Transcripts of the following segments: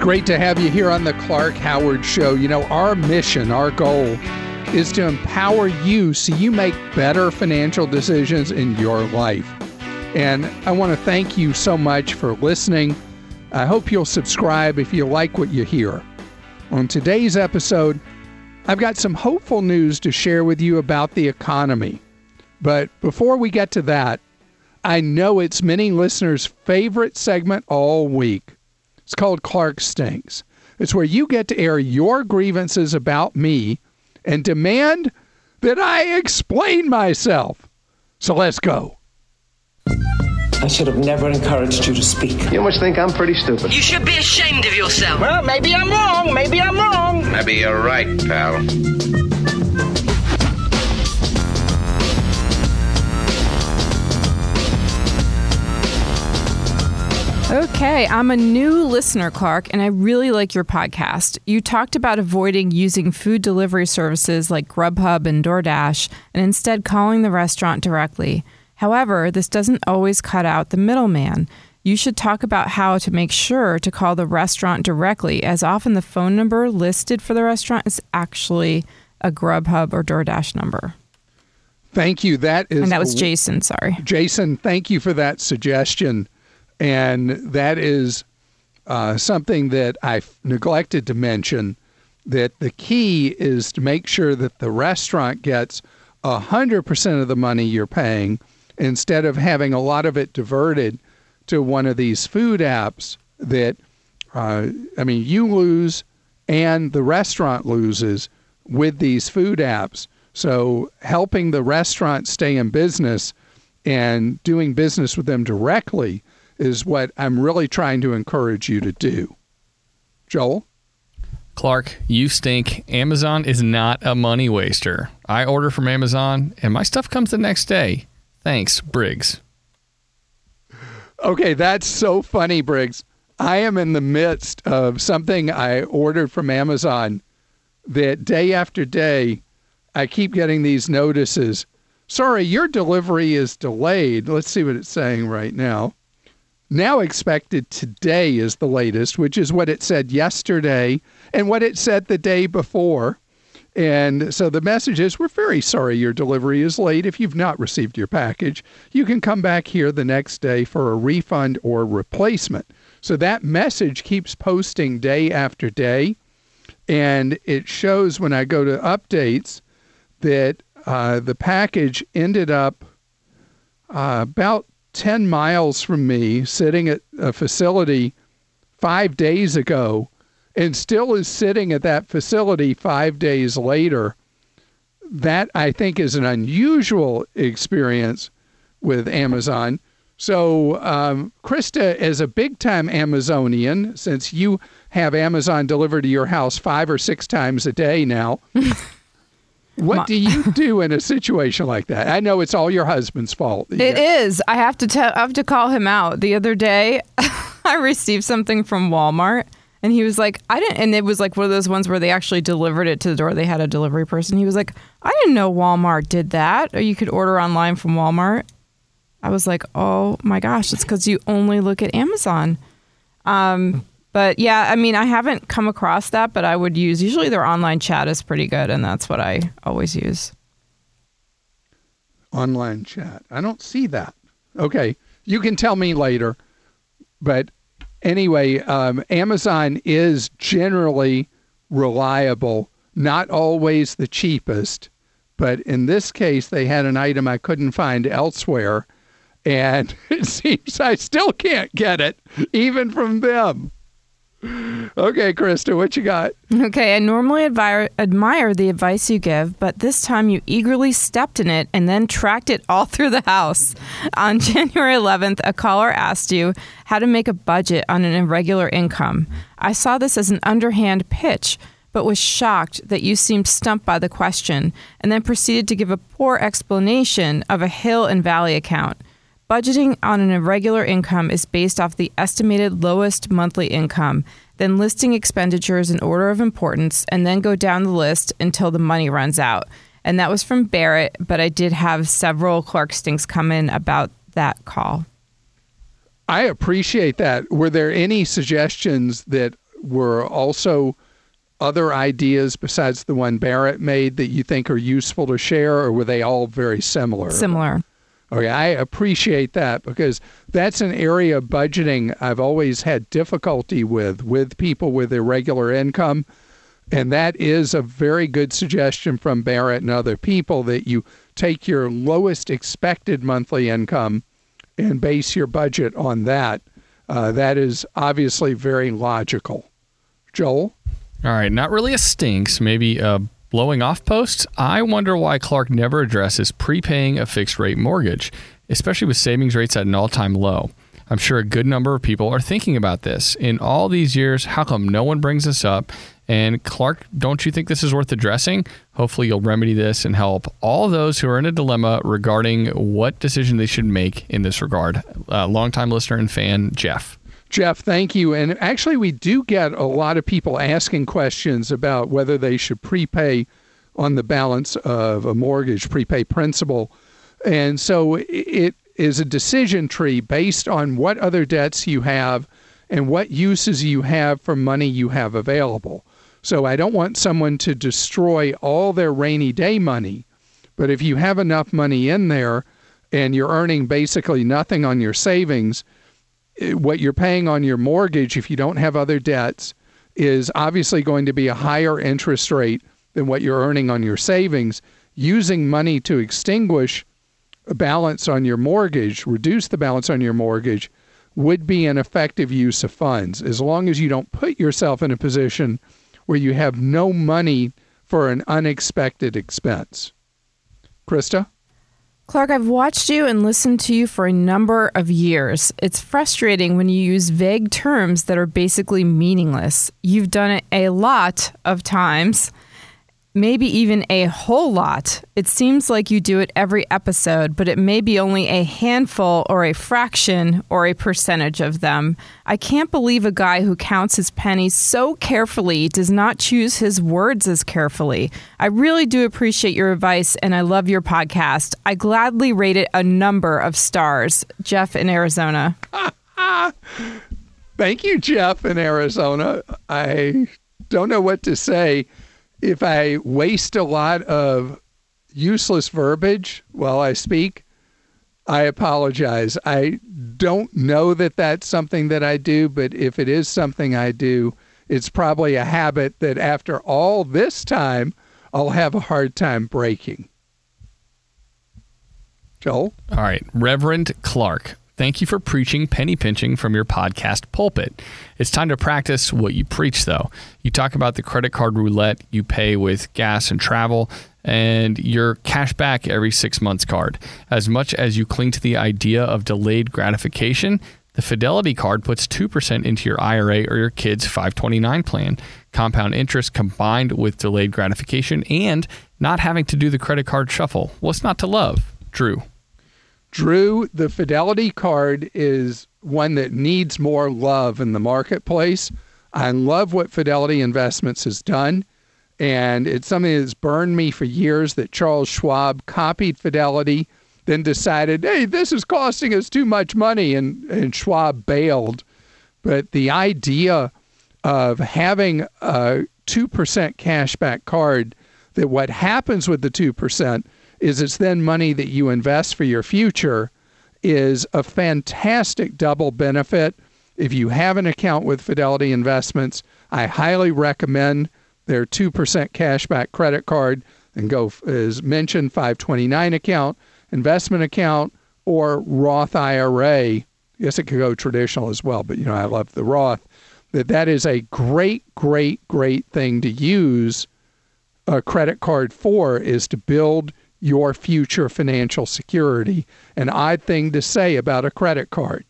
Great to have you here on the Clark Howard Show. You know, our mission, our goal is to empower you so you make better financial decisions in your life. And I want to thank you so much for listening. I hope you'll subscribe if you like what you hear. On today's episode, I've got some hopeful news to share with you about the economy. But before we get to that, I know it's many listeners' favorite segment all week. It's called Clark Stinks. It's where you get to air your grievances about me and demand that I explain myself. So let's go. I should have never encouraged you to speak. You must think I'm pretty stupid. You should be ashamed of yourself. Well, maybe I'm wrong. Maybe I'm wrong. Maybe you're right, pal. Okay, I'm a new listener, Clark, and I really like your podcast. You talked about avoiding using food delivery services like Grubhub and DoorDash and instead calling the restaurant directly. However, this doesn't always cut out the middleman. You should talk about how to make sure to call the restaurant directly, as often the phone number listed for the restaurant is actually a Grubhub or DoorDash number. Thank you. That is And that was Jason, sorry. Jason, thank you for that suggestion. And that is uh, something that I neglected to mention that the key is to make sure that the restaurant gets 100% of the money you're paying instead of having a lot of it diverted to one of these food apps that, uh, I mean, you lose and the restaurant loses with these food apps. So helping the restaurant stay in business and doing business with them directly is what I'm really trying to encourage you to do. Joel? Clark, you stink. Amazon is not a money waster. I order from Amazon and my stuff comes the next day. Thanks, Briggs. Okay, that's so funny, Briggs. I am in the midst of something I ordered from Amazon that day after day, I keep getting these notices. Sorry, your delivery is delayed. Let's see what it's saying right now. Now expected today is the latest, which is what it said yesterday and what it said the day before. And so the message is We're very sorry your delivery is late. If you've not received your package, you can come back here the next day for a refund or replacement. So that message keeps posting day after day. And it shows when I go to updates that uh, the package ended up uh, about 10 miles from me, sitting at a facility five days ago and still is sitting at that facility five days later. That I think is an unusual experience with Amazon. So, um, Christa, as a big time Amazonian, since you have Amazon delivered to your house five or six times a day now, what do you do in a situation like that? I know it's all your husband's fault. It is. I have to tell. I have to call him out. The other day, I received something from Walmart, and he was like, "I didn't." And it was like one of those ones where they actually delivered it to the door. They had a delivery person. He was like, "I didn't know Walmart did that, or you could order online from Walmart." I was like, "Oh my gosh, it's because you only look at Amazon." Um, but yeah, I mean, I haven't come across that, but I would use usually their online chat is pretty good, and that's what I always use. Online chat. I don't see that. Okay, you can tell me later. But anyway, um, Amazon is generally reliable, not always the cheapest, but in this case, they had an item I couldn't find elsewhere, and it seems I still can't get it, even from them. Okay, Christa, what you got? Okay, I normally advire, admire the advice you give, but this time you eagerly stepped in it and then tracked it all through the house. On January 11th, a caller asked you how to make a budget on an irregular income. I saw this as an underhand pitch, but was shocked that you seemed stumped by the question and then proceeded to give a poor explanation of a hill and valley account. Budgeting on an irregular income is based off the estimated lowest monthly income, then listing expenditures in order of importance, and then go down the list until the money runs out. And that was from Barrett, but I did have several Clark Stinks come in about that call. I appreciate that. Were there any suggestions that were also other ideas besides the one Barrett made that you think are useful to share, or were they all very similar? Similar. Okay, I appreciate that because that's an area of budgeting I've always had difficulty with with people with irregular income. And that is a very good suggestion from Barrett and other people that you take your lowest expected monthly income and base your budget on that. Uh, that is obviously very logical. Joel? All right, not really a stinks, maybe a blowing off posts, I wonder why Clark never addresses prepaying a fixed rate mortgage, especially with savings rates at an all time low. I'm sure a good number of people are thinking about this. In all these years, how come no one brings this up? And Clark, don't you think this is worth addressing? Hopefully, you'll remedy this and help all those who are in a dilemma regarding what decision they should make in this regard. Uh, longtime listener and fan, Jeff. Jeff, thank you. And actually, we do get a lot of people asking questions about whether they should prepay on the balance of a mortgage, prepay principal. And so it is a decision tree based on what other debts you have and what uses you have for money you have available. So I don't want someone to destroy all their rainy day money. But if you have enough money in there and you're earning basically nothing on your savings, what you're paying on your mortgage if you don't have other debts is obviously going to be a higher interest rate than what you're earning on your savings. Using money to extinguish a balance on your mortgage, reduce the balance on your mortgage, would be an effective use of funds as long as you don't put yourself in a position where you have no money for an unexpected expense. Christa? Clark, I've watched you and listened to you for a number of years. It's frustrating when you use vague terms that are basically meaningless. You've done it a lot of times maybe even a whole lot. It seems like you do it every episode, but it may be only a handful or a fraction or a percentage of them. I can't believe a guy who counts his pennies so carefully does not choose his words as carefully. I really do appreciate your advice and I love your podcast. I gladly rate it a number of stars. Jeff in Arizona. Thank you, Jeff in Arizona. I don't know what to say if I waste a lot of useless verbiage while I speak, I apologize. I don't know that that's something that I do, but if it is something I do, it's probably a habit that after all this time, I'll have a hard time breaking. Joel? All right. Reverend Clark, Thank you for preaching penny pinching from your podcast pulpit. It's time to practice what you preach, though. You talk about the credit card roulette you pay with gas and travel, and your cash back every six months card. As much as you cling to the idea of delayed gratification, the Fidelity card puts 2% into your IRA or your kid's 529 plan. Compound interest combined with delayed gratification and not having to do the credit card shuffle. What's not to love? Drew. Drew, the Fidelity card is one that needs more love in the marketplace. I love what Fidelity Investments has done. And it's something that's burned me for years that Charles Schwab copied Fidelity, then decided, hey, this is costing us too much money. And, and Schwab bailed. But the idea of having a 2% cashback card, that what happens with the 2% is it's then money that you invest for your future is a fantastic double benefit. If you have an account with Fidelity Investments, I highly recommend their 2% cashback credit card and go, as mentioned, 529 account, investment account, or Roth IRA. Yes, it could go traditional as well, but you know, I love the Roth. that that is a great, great, great thing to use a credit card for is to build your future financial security. An odd thing to say about a credit card.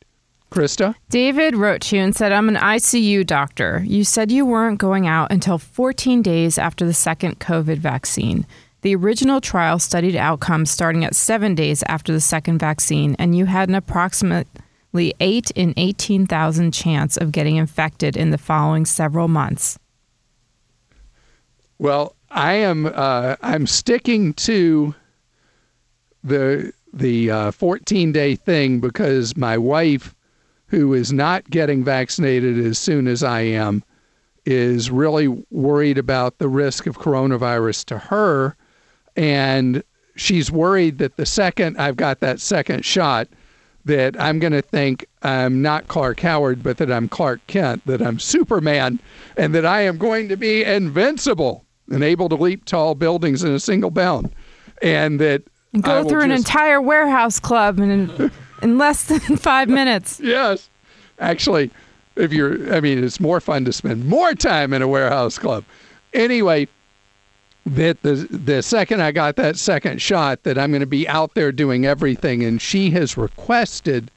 Christa? David wrote to you and said, I'm an ICU doctor. You said you weren't going out until 14 days after the second COVID vaccine. The original trial studied outcomes starting at seven days after the second vaccine, and you had an approximately 8 in 18,000 chance of getting infected in the following several months. Well, I am uh, I'm sticking to the the uh, 14 day thing because my wife, who is not getting vaccinated as soon as I am, is really worried about the risk of coronavirus to her, and she's worried that the second I've got that second shot, that I'm going to think I'm not Clark Howard, but that I'm Clark Kent, that I'm Superman, and that I am going to be invincible and able to leap tall buildings in a single bound, and that And go through an just- entire warehouse club in, in less than five minutes. Yes, actually, if you're, I mean, it's more fun to spend more time in a warehouse club. Anyway, that the the second I got that second shot, that I'm going to be out there doing everything, and she has requested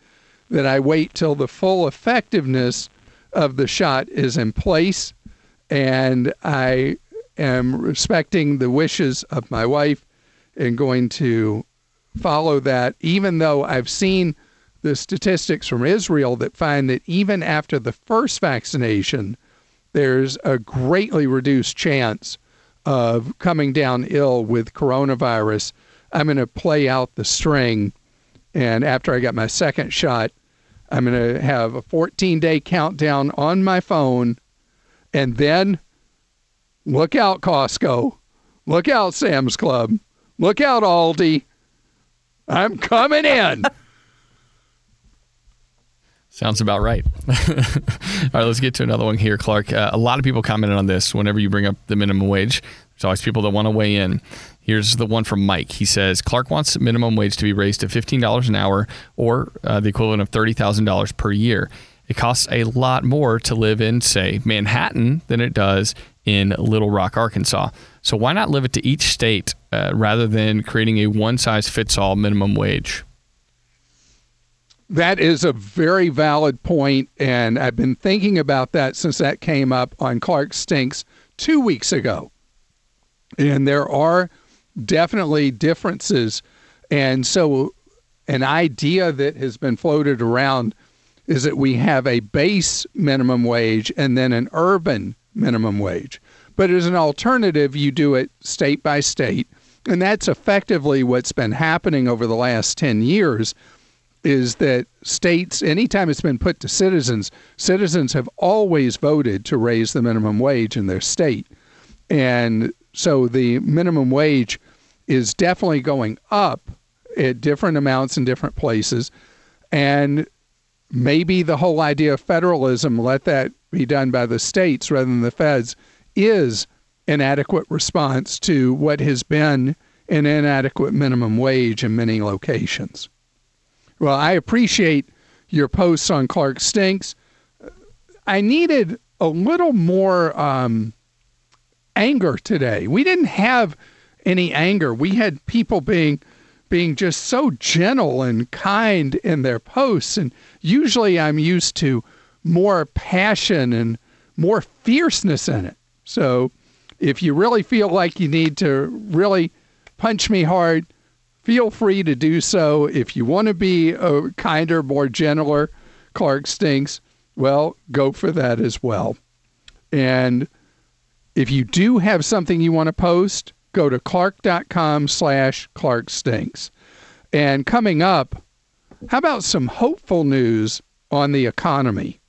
that I wait till the full effectiveness of the shot is in place, and I am respecting the wishes of my wife and going to follow that, even though I've seen the statistics from Israel that find that even after the first vaccination, there's a greatly reduced chance of coming down ill with coronavirus. I'm going to play out the string. And after I get my second shot, I'm going to have a 14 day countdown on my phone. And then look out, Costco. Look out, Sam's Club. Look out, Aldi. I'm coming in. Sounds about right. All right, let's get to another one here, Clark. Uh, a lot of people commented on this whenever you bring up the minimum wage. There's always people that want to weigh in. Here's the one from Mike. He says Clark wants minimum wage to be raised to $15 an hour or uh, the equivalent of $30,000 per year. It costs a lot more to live in, say, Manhattan than it does in Little Rock, Arkansas. So why not live it to each state uh, rather than creating a one size fits all minimum wage? That is a very valid point, and I've been thinking about that since that came up on Clark Stinks two weeks ago. And there are definitely differences. And so, an idea that has been floated around is that we have a base minimum wage and then an urban minimum wage. But as an alternative, you do it state by state. And that's effectively what's been happening over the last 10 years is that states, anytime it's been put to citizens, citizens have always voted to raise the minimum wage in their state. And so the minimum wage is definitely going up at different amounts in different places. And maybe the whole idea of federalism, let that be done by the states rather than the feds, is an adequate response to what has been an inadequate minimum wage in many locations. Well, I appreciate your posts on Clark Stinks. I needed a little more um, anger today. We didn't have any anger. We had people being being just so gentle and kind in their posts, and usually I'm used to more passion and more fierceness in it. So, if you really feel like you need to really punch me hard, feel free to do so. If you want to be a kinder, more gentler Clark Stinks, well, go for that as well. And if you do have something you want to post, go to clark.com slash Clark Stinks. And coming up, how about some hopeful news on the economy?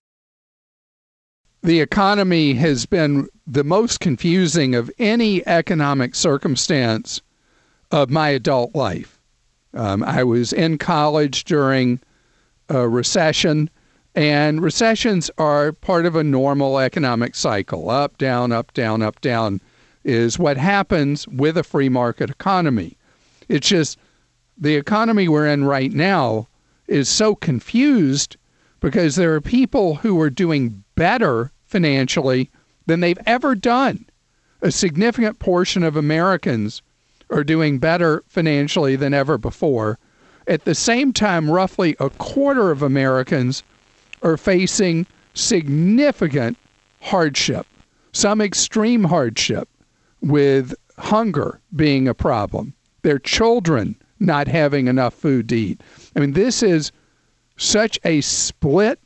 The economy has been the most confusing of any economic circumstance of my adult life. Um, I was in college during a recession, and recessions are part of a normal economic cycle. Up, down, up, down, up, down is what happens with a free market economy. It's just the economy we're in right now is so confused because there are people who are doing better financially than they've ever done. A significant portion of Americans are doing better financially than ever before. At the same time, roughly a quarter of Americans are facing significant hardship, some extreme hardship, with hunger being a problem, their children not having enough food to eat. I mean, this is such a split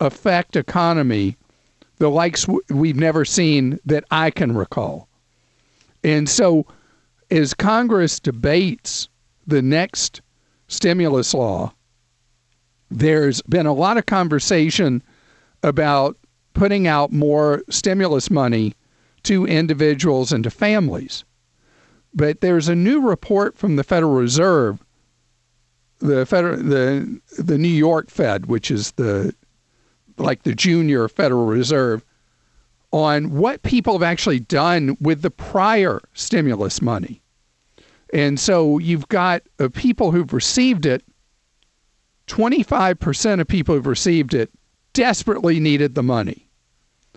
effect economy, the likes we've never seen that I can recall. And so, as Congress debates the next stimulus law, there's been a lot of conversation about putting out more stimulus money to individuals and to families. But there's a new report from the Federal Reserve, the Federal, the the New York Fed, which is the like the junior Federal Reserve, on what people have actually done with the prior stimulus money. And so you've got uh, people who've received it. 25% of people who've received it desperately needed the money.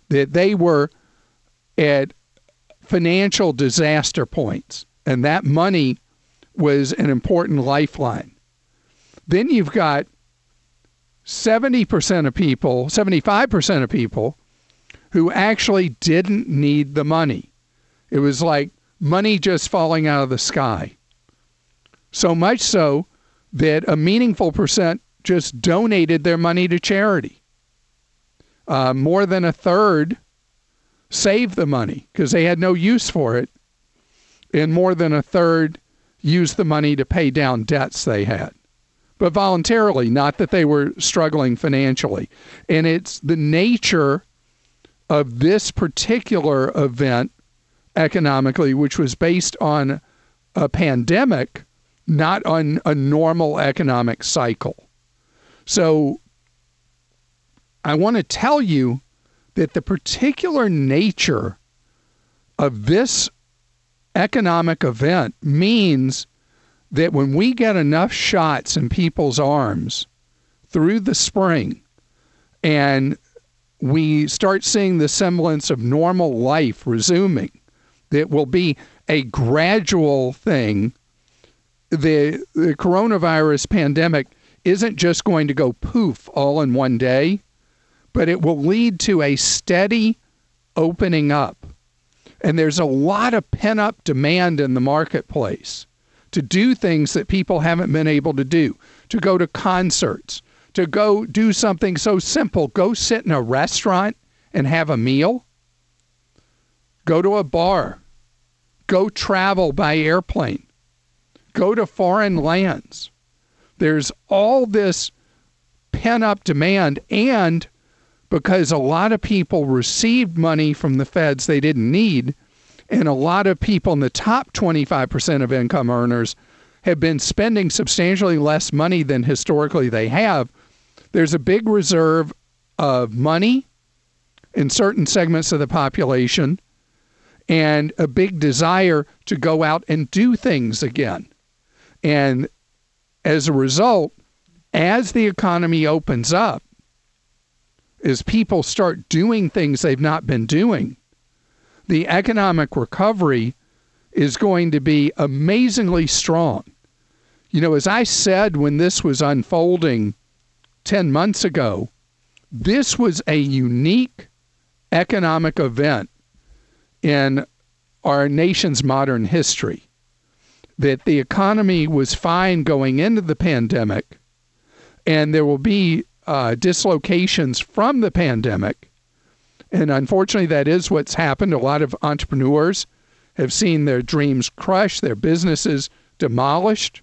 That they were at financial disaster points, and that money was an important lifeline. Then you've got 70% of people, 75% of people who actually didn't need the money. It was like money just falling out of the sky. So much so that a meaningful percent just donated their money to charity. Uh, more than a third saved the money because they had no use for it, and more than a third used the money to pay down debts they had, but voluntarily, not that they were struggling financially. And it's the nature of this particular event economically, which was based on a pandemic, not on a normal economic cycle. So I want to tell you that the particular nature of this economic event means that when we get enough shots in people's arms through the spring and we start seeing the semblance of normal life resuming, that will be a gradual thing. The, the coronavirus pandemic isn't just going to go poof all in one day but it will lead to a steady opening up. And there's a lot of pent up demand in the marketplace to do things that people haven't been able to do, to go to concerts, to go do something so simple. Go sit in a restaurant and have a meal. Go to a bar. Go travel by airplane. Go to foreign lands. There's all this pent up demand and because a lot of people received money from the feds they didn't need, and a lot of people in the top 25% of income earners have been spending substantially less money than historically they have. There's a big reserve of money in certain segments of the population and a big desire to go out and do things again. And as a result, as the economy opens up, as people start doing things they've not been doing, the economic recovery is going to be amazingly strong. You know, as I said when this was unfolding 10 months ago, this was a unique economic event in our nation's modern history. That the economy was fine going into the pandemic, and there will be uh, dislocations from the pandemic. And unfortunately, that is what's happened. A lot of entrepreneurs have seen their dreams crushed, their businesses demolished,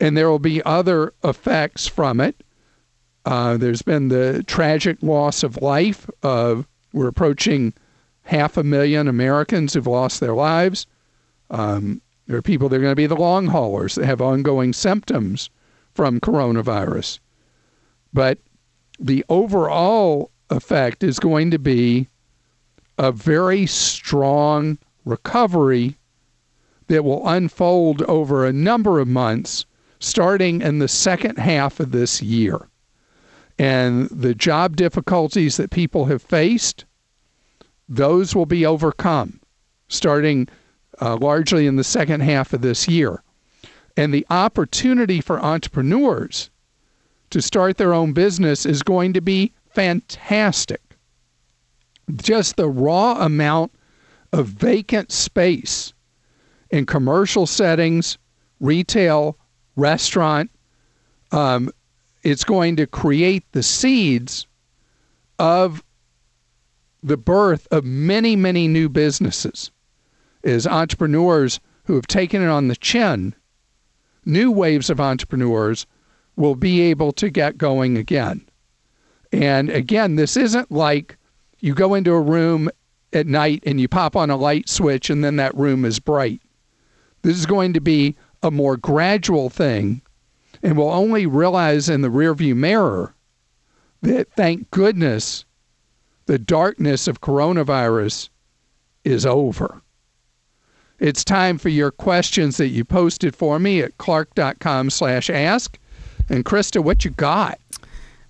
and there will be other effects from it. Uh, there's been the tragic loss of life of we're approaching half a million Americans who've lost their lives. Um, there are people that are going to be the long haulers that have ongoing symptoms from coronavirus. But the overall effect is going to be a very strong recovery that will unfold over a number of months starting in the second half of this year. And the job difficulties that people have faced, those will be overcome starting uh, largely in the second half of this year. And the opportunity for entrepreneurs to start their own business is going to be fantastic. Just the raw amount of vacant space in commercial settings, retail, restaurant, um, it's going to create the seeds of the birth of many, many new businesses. Is entrepreneurs who have taken it on the chin, new waves of entrepreneurs will be able to get going again. And again, this isn't like you go into a room at night and you pop on a light switch and then that room is bright. This is going to be a more gradual thing and we'll only realize in the rearview mirror that thank goodness the darkness of coronavirus is over. It's time for your questions that you posted for me at clark.com slash ask. And Christa, what you got?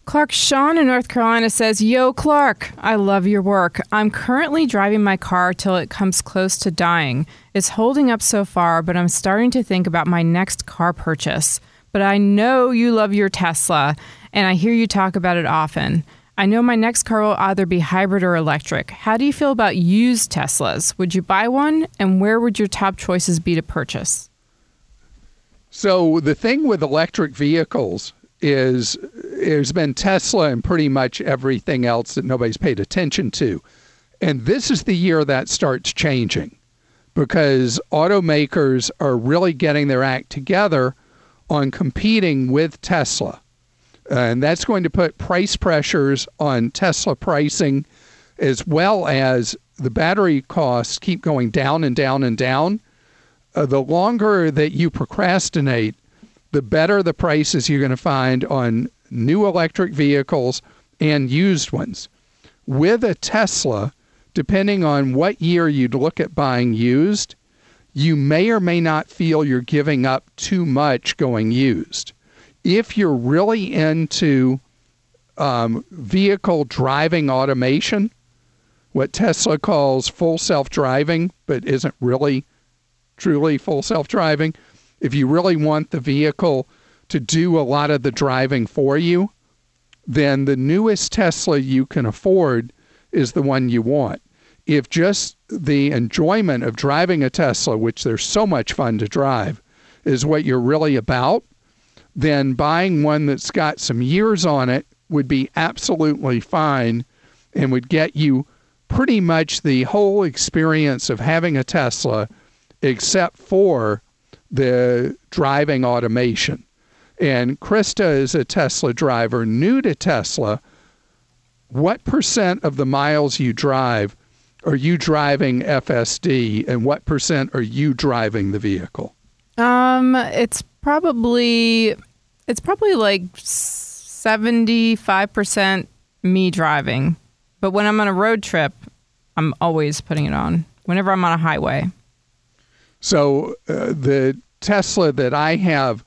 Clark Sean in North Carolina says, Yo, Clark, I love your work. I'm currently driving my car till it comes close to dying. It's holding up so far, but I'm starting to think about my next car purchase. But I know you love your Tesla, and I hear you talk about it often. I know my next car will either be hybrid or electric. How do you feel about used Teslas? Would you buy one? And where would your top choices be to purchase? So, the thing with electric vehicles is there's been Tesla and pretty much everything else that nobody's paid attention to. And this is the year that starts changing because automakers are really getting their act together on competing with Tesla. And that's going to put price pressures on Tesla pricing as well as the battery costs keep going down and down and down. Uh, the longer that you procrastinate, the better the prices you're going to find on new electric vehicles and used ones. With a Tesla, depending on what year you'd look at buying used, you may or may not feel you're giving up too much going used if you're really into um, vehicle driving automation, what Tesla calls full self driving, but isn't really truly full self driving, if you really want the vehicle to do a lot of the driving for you, then the newest Tesla you can afford is the one you want. If just the enjoyment of driving a Tesla, which there's so much fun to drive, is what you're really about, then buying one that's got some years on it would be absolutely fine and would get you pretty much the whole experience of having a Tesla except for the driving automation. And Christa is a Tesla driver, new to Tesla. What percent of the miles you drive are you driving FSD, and what percent are you driving the vehicle? Um, it's probably it's probably like 75% me driving. But when I'm on a road trip, I'm always putting it on whenever I'm on a highway. So uh, the Tesla that I have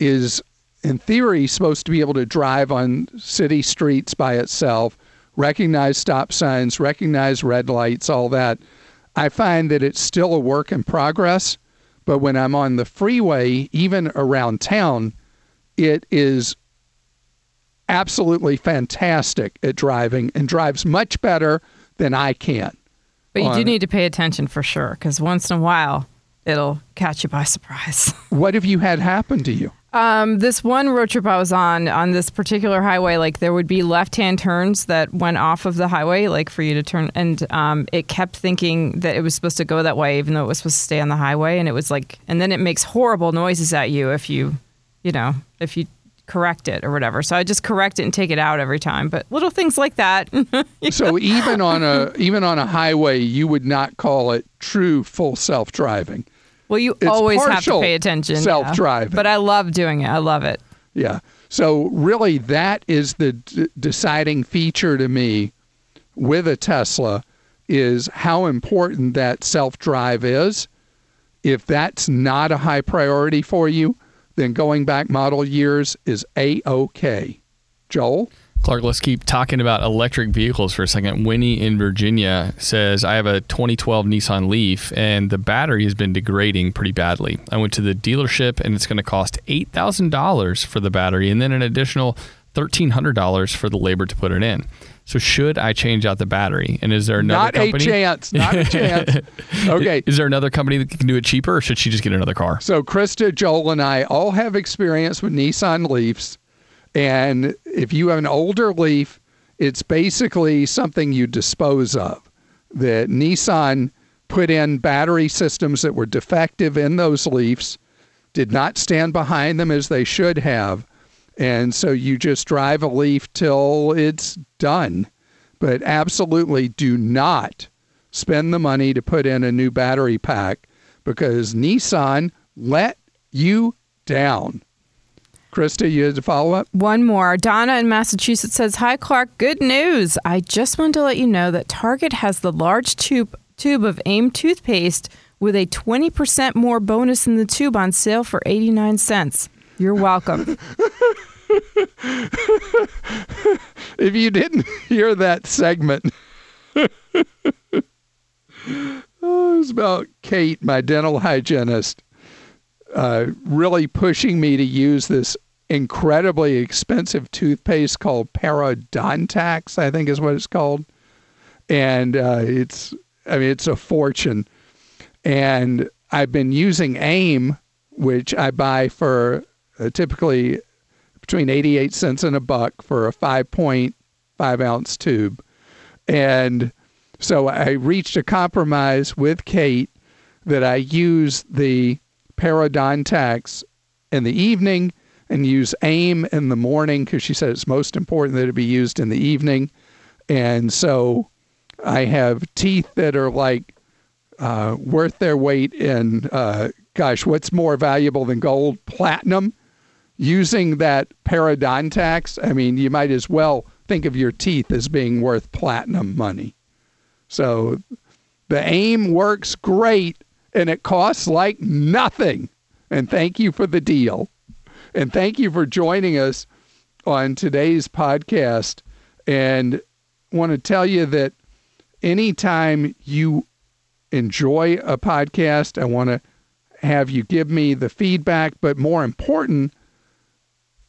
is in theory supposed to be able to drive on city streets by itself, recognize stop signs, recognize red lights, all that. I find that it's still a work in progress but when I'm on the freeway, even around town, it is absolutely fantastic at driving and drives much better than I can. But you do need to pay attention for sure because once in a while it'll catch you by surprise. what have you had happen to you? Um, this one road trip I was on on this particular highway, like there would be left-hand turns that went off of the highway, like for you to turn, and um, it kept thinking that it was supposed to go that way, even though it was supposed to stay on the highway, and it was like, and then it makes horrible noises at you if you, you know, if you correct it or whatever. So I just correct it and take it out every time. But little things like that. so even on a even on a highway, you would not call it true full self driving. Well, you It's always have to pay attention. yeah. self-driving. But I love doing it. I love it. Yeah. So really, that is the d- deciding feature to me with a Tesla is how important that self drive is. If that's not a high priority for you, then going back model years is a okay. Joel. Clark, let's keep talking about electric vehicles for a second. Winnie in Virginia says, I have a 2012 Nissan Leaf and the battery has been degrading pretty badly. I went to the dealership and it's going to cost $8,000 for the battery and then an additional $1,300 for the labor to put it in. So should I change out the battery? And is there another Not company? a chance. Not a chance. Okay. Is there another company that can do it cheaper or should she just get another car? So Christa, Joel, and I all have experience with Nissan Leafs. And if you have an older Leaf, it's basically something you dispose of. That Nissan put in battery systems that were defective in those Leafs, did not stand behind them as they should have. And so you just drive a Leaf till it's done. But absolutely do not spend the money to put in a new battery pack because Nissan let you down. Christa, you had to follow up? One more. Donna in Massachusetts says, Hi, Clark. Good news. I just wanted to let you know that Target has the large tube, tube of AIM toothpaste with a 20% more bonus in the tube on sale for 89 cents. You're welcome. If you didn't hear that segment, oh, it was about Kate, my dental hygienist, uh, really pushing me to use this incredibly expensive toothpaste called Parodontax, I think is what it's called. And uh, it's, I mean, it's a fortune. And I've been using AIM, which I buy for uh, typically between 88 cents and a buck for a 5.5 ounce tube. And so I reached a compromise with Kate that I use the Parodontax in the evening and use AIM in the morning because she said it's most important that it be used in the evening. And so I have teeth that are like uh, worth their weight in, uh, gosh, what's more valuable than gold? Platinum using that parodontax, I mean, you might as well think of your teeth as being worth platinum money. So the AIM works great and it costs like nothing. And thank you for the deal. And thank you for joining us on today's podcast. And want to tell you that anytime you enjoy a podcast, I want to have you give me the feedback, but more important,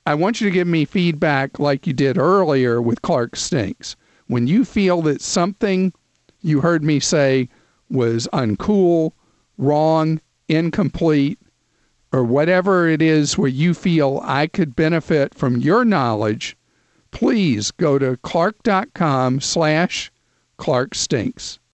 I want you to give me feedback like you did earlier with Clark Stinks. When you feel that something you heard me say was uncool, wrong, incomplete, or whatever it is where you feel I could benefit from your knowledge, please go to clark.com slash Clark Stinks.